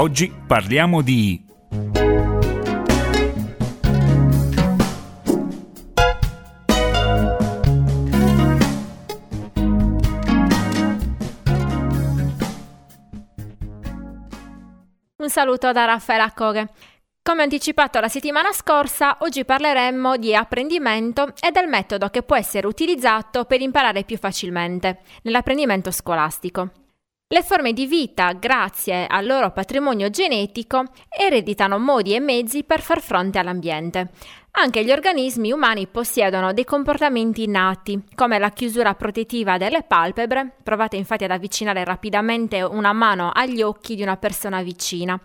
Oggi parliamo di... Un saluto da Raffaella Coghe. Come anticipato la settimana scorsa, oggi parleremo di apprendimento e del metodo che può essere utilizzato per imparare più facilmente nell'apprendimento scolastico. Le forme di vita, grazie al loro patrimonio genetico, ereditano modi e mezzi per far fronte all'ambiente. Anche gli organismi umani possiedono dei comportamenti innati, come la chiusura protettiva delle palpebre, provate infatti ad avvicinare rapidamente una mano agli occhi di una persona vicina.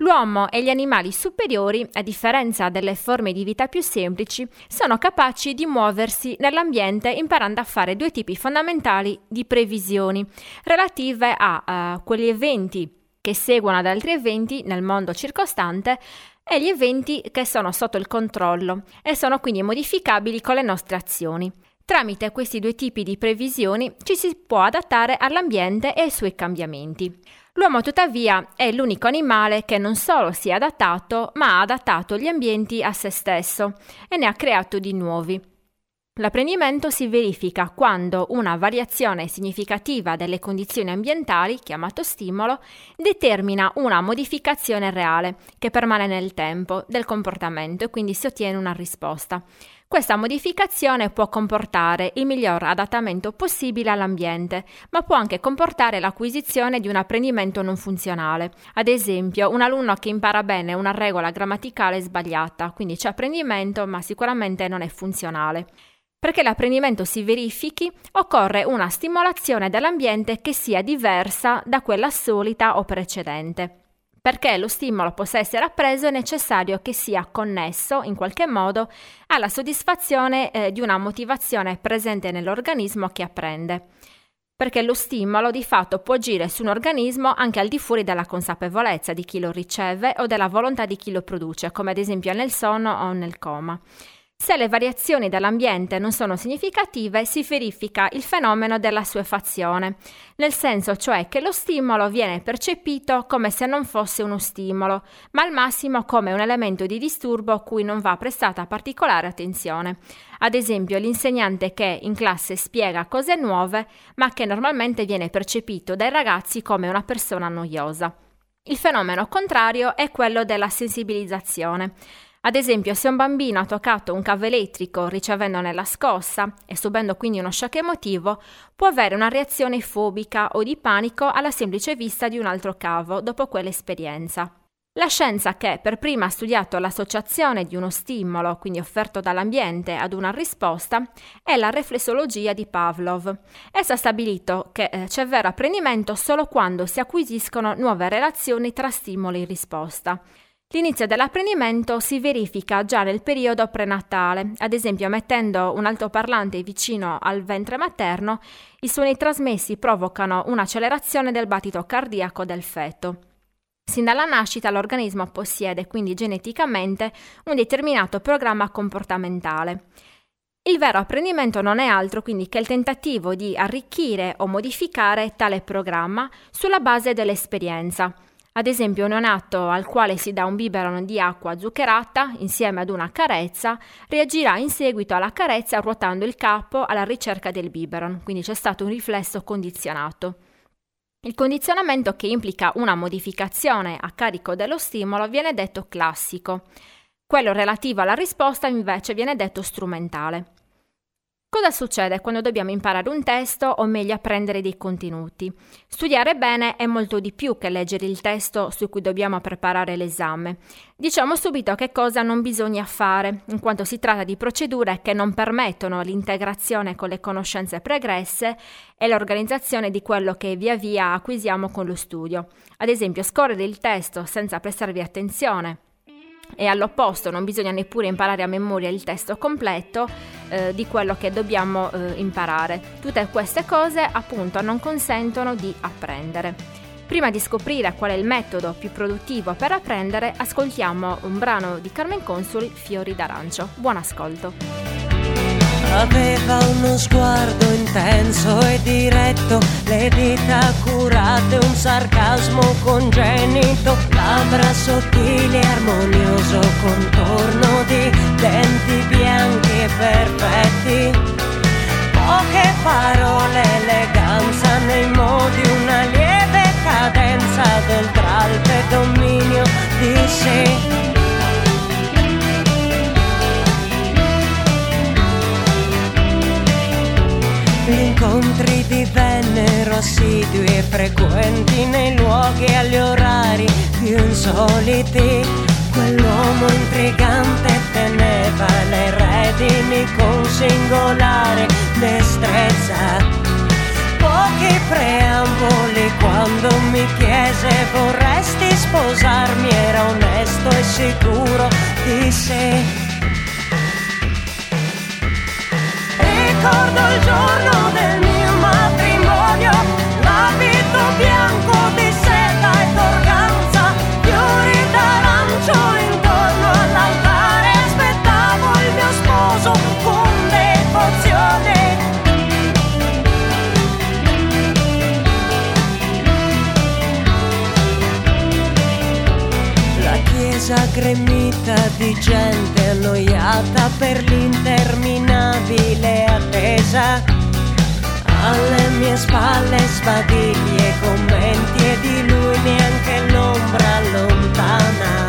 L'uomo e gli animali superiori, a differenza delle forme di vita più semplici, sono capaci di muoversi nell'ambiente imparando a fare due tipi fondamentali di previsioni relative a uh, quegli eventi che seguono ad altri eventi nel mondo circostante e gli eventi che sono sotto il controllo e sono quindi modificabili con le nostre azioni. Tramite questi due tipi di previsioni ci si può adattare all'ambiente e ai suoi cambiamenti. L'uomo tuttavia è l'unico animale che non solo si è adattato, ma ha adattato gli ambienti a se stesso e ne ha creato di nuovi. L'apprendimento si verifica quando una variazione significativa delle condizioni ambientali, chiamato stimolo, determina una modificazione reale che permane nel tempo del comportamento e quindi si ottiene una risposta. Questa modificazione può comportare il miglior adattamento possibile all'ambiente, ma può anche comportare l'acquisizione di un apprendimento non funzionale. Ad esempio, un alunno che impara bene una regola grammaticale sbagliata, quindi c'è apprendimento, ma sicuramente non è funzionale. Perché l'apprendimento si verifichi, occorre una stimolazione dell'ambiente che sia diversa da quella solita o precedente. Perché lo stimolo possa essere appreso è necessario che sia connesso in qualche modo alla soddisfazione eh, di una motivazione presente nell'organismo che apprende. Perché lo stimolo di fatto può agire su un organismo anche al di fuori della consapevolezza di chi lo riceve o della volontà di chi lo produce, come ad esempio nel sonno o nel coma. Se le variazioni dell'ambiente non sono significative, si verifica il fenomeno della suefazione, nel senso cioè che lo stimolo viene percepito come se non fosse uno stimolo, ma al massimo come un elemento di disturbo a cui non va prestata particolare attenzione. Ad esempio, l'insegnante che in classe spiega cose nuove, ma che normalmente viene percepito dai ragazzi come una persona noiosa. Il fenomeno contrario è quello della sensibilizzazione. Ad esempio, se un bambino ha toccato un cavo elettrico ricevendone la scossa e subendo quindi uno shock emotivo, può avere una reazione fobica o di panico alla semplice vista di un altro cavo dopo quell'esperienza. La scienza che per prima ha studiato l'associazione di uno stimolo, quindi offerto dall'ambiente, ad una risposta, è la riflessologia di Pavlov. Essa ha stabilito che eh, c'è vero apprendimento solo quando si acquisiscono nuove relazioni tra stimoli e risposta. L'inizio dell'apprendimento si verifica già nel periodo prenatale, ad esempio mettendo un altoparlante vicino al ventre materno, i suoni trasmessi provocano un'accelerazione del battito cardiaco del feto. Sin dalla nascita l'organismo possiede quindi geneticamente un determinato programma comportamentale. Il vero apprendimento non è altro quindi che il tentativo di arricchire o modificare tale programma sulla base dell'esperienza ad esempio un neonato al quale si dà un biberon di acqua zuccherata insieme ad una carezza reagirà in seguito alla carezza ruotando il capo alla ricerca del biberon, quindi c'è stato un riflesso condizionato. Il condizionamento che implica una modificazione a carico dello stimolo viene detto classico. Quello relativo alla risposta invece viene detto strumentale. Cosa succede quando dobbiamo imparare un testo o meglio apprendere dei contenuti? Studiare bene è molto di più che leggere il testo su cui dobbiamo preparare l'esame. Diciamo subito che cosa non bisogna fare, in quanto si tratta di procedure che non permettono l'integrazione con le conoscenze pregresse e l'organizzazione di quello che via via acquisiamo con lo studio. Ad esempio, scorrere il testo senza prestarvi attenzione e all'opposto non bisogna neppure imparare a memoria il testo completo eh, di quello che dobbiamo eh, imparare. Tutte queste cose appunto non consentono di apprendere. Prima di scoprire qual è il metodo più produttivo per apprendere, ascoltiamo un brano di Carmen Consoli, Fiori d'arancio. Buon ascolto! Aveva uno sguardo intenso e diretto, le dita curate, un sarcasmo congenito, labbra sottili e armonioso contorno di denti bianchi e perfetti. Poche parole, eleganza nei modi, una lieve cadenza del tralpe dominio di sé. Assidui e frequenti nei luoghi e agli orari più insoliti. Quell'uomo intrigante teneva le redini con singolare destrezza. Pochi preamboli quando mi chiese vorresti sposarmi era onesto e sicuro di sé. ricordo il giorno del gremita di gente annoiata per l'interminabile attesa. Alle mie spalle sbadigli e commenti e di lui neanche l'ombra lontana.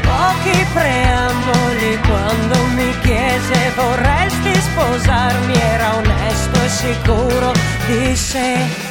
Pochi preamboli quando mi chiese vorresti sposarmi, era onesto e sicuro di sé.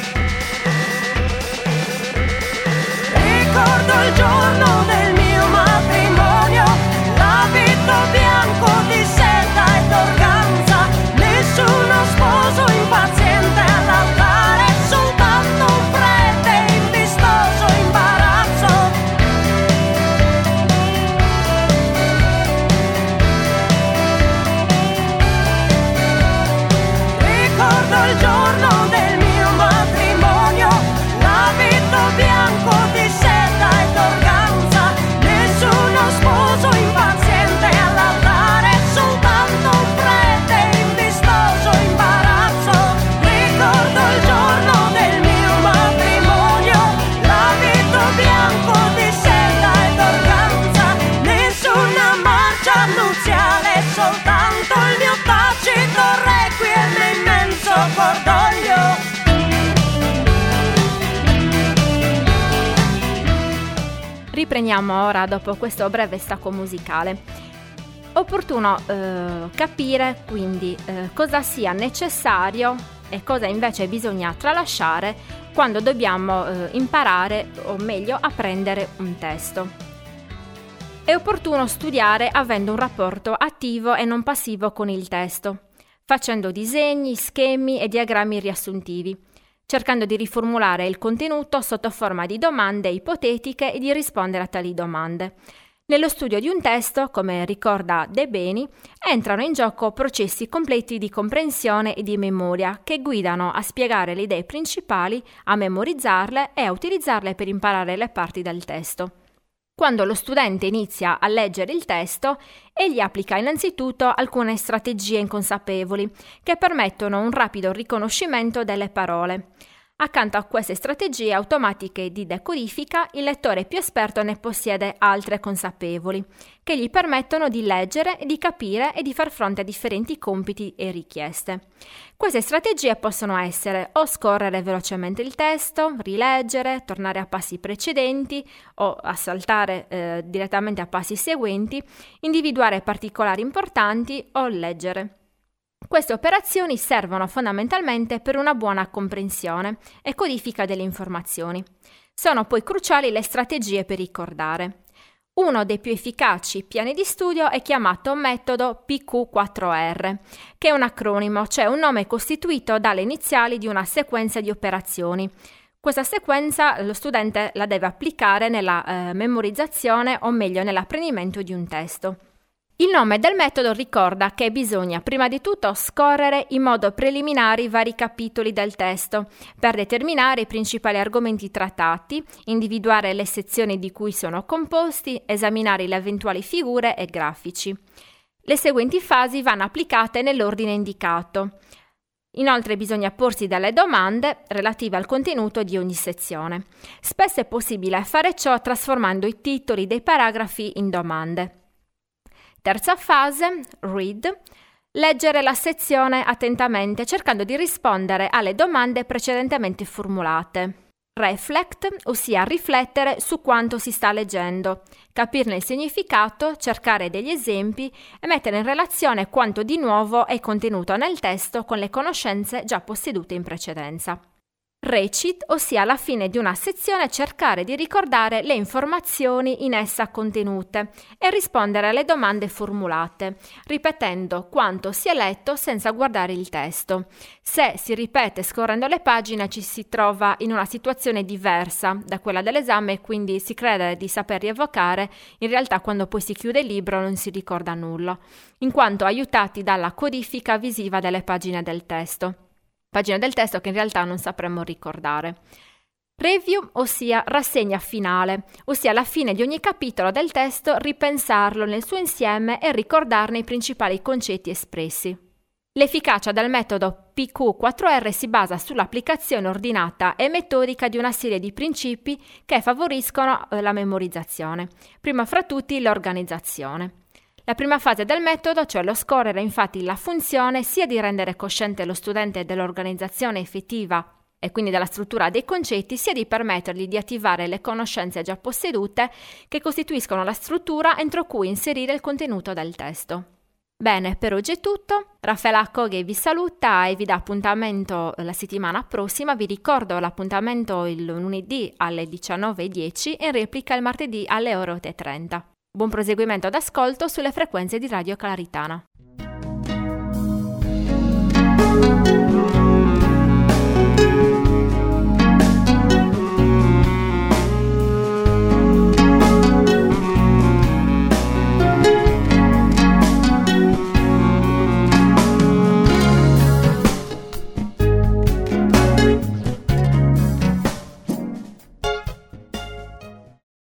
Riprendiamo ora dopo questo breve stacco musicale. Opportuno eh, capire quindi eh, cosa sia necessario e cosa invece bisogna tralasciare quando dobbiamo eh, imparare o meglio apprendere un testo. È opportuno studiare avendo un rapporto attivo e non passivo con il testo, facendo disegni, schemi e diagrammi riassuntivi, cercando di riformulare il contenuto sotto forma di domande ipotetiche e di rispondere a tali domande. Nello studio di un testo, come ricorda De Beni, entrano in gioco processi completi di comprensione e di memoria che guidano a spiegare le idee principali, a memorizzarle e a utilizzarle per imparare le parti del testo. Quando lo studente inizia a leggere il testo, egli applica innanzitutto alcune strategie inconsapevoli che permettono un rapido riconoscimento delle parole. Accanto a queste strategie automatiche di decodifica, il lettore più esperto ne possiede altre consapevoli, che gli permettono di leggere, di capire e di far fronte a differenti compiti e richieste. Queste strategie possono essere o scorrere velocemente il testo, rileggere, tornare a passi precedenti o a saltare eh, direttamente a passi seguenti, individuare particolari importanti o leggere. Queste operazioni servono fondamentalmente per una buona comprensione e codifica delle informazioni. Sono poi cruciali le strategie per ricordare. Uno dei più efficaci piani di studio è chiamato metodo PQ4R, che è un acronimo, cioè un nome costituito dalle iniziali di una sequenza di operazioni. Questa sequenza lo studente la deve applicare nella eh, memorizzazione o meglio nell'apprendimento di un testo. Il nome del metodo ricorda che bisogna prima di tutto scorrere in modo preliminare i vari capitoli del testo per determinare i principali argomenti trattati, individuare le sezioni di cui sono composti, esaminare le eventuali figure e grafici. Le seguenti fasi vanno applicate nell'ordine indicato. Inoltre bisogna porsi delle domande relative al contenuto di ogni sezione. Spesso è possibile fare ciò trasformando i titoli dei paragrafi in domande. Terza fase, read. Leggere la sezione attentamente cercando di rispondere alle domande precedentemente formulate. Reflect, ossia riflettere su quanto si sta leggendo, capirne il significato, cercare degli esempi e mettere in relazione quanto di nuovo è contenuto nel testo con le conoscenze già possedute in precedenza. Recit, ossia alla fine di una sezione cercare di ricordare le informazioni in essa contenute e rispondere alle domande formulate, ripetendo quanto si è letto senza guardare il testo. Se si ripete scorrendo le pagine ci si trova in una situazione diversa da quella dell'esame e quindi si crede di saper rievocare, in realtà quando poi si chiude il libro non si ricorda nulla, in quanto aiutati dalla codifica visiva delle pagine del testo pagina del testo che in realtà non sapremmo ricordare. Review, ossia rassegna finale, ossia alla fine di ogni capitolo del testo ripensarlo nel suo insieme e ricordarne i principali concetti espressi. L'efficacia del metodo PQ4R si basa sull'applicazione ordinata e metodica di una serie di principi che favoriscono eh, la memorizzazione, prima fra tutti l'organizzazione. La prima fase del metodo, cioè lo scorrere, infatti la funzione sia di rendere cosciente lo studente dell'organizzazione effettiva e quindi della struttura dei concetti, sia di permettergli di attivare le conoscenze già possedute che costituiscono la struttura entro cui inserire il contenuto del testo. Bene, per oggi è tutto. Raffaella Accoghe vi saluta e vi dà appuntamento la settimana prossima. Vi ricordo l'appuntamento il lunedì alle 19.10 e in replica il martedì alle ore 8.30. Buon proseguimento d'ascolto sulle frequenze di Radio Claritana.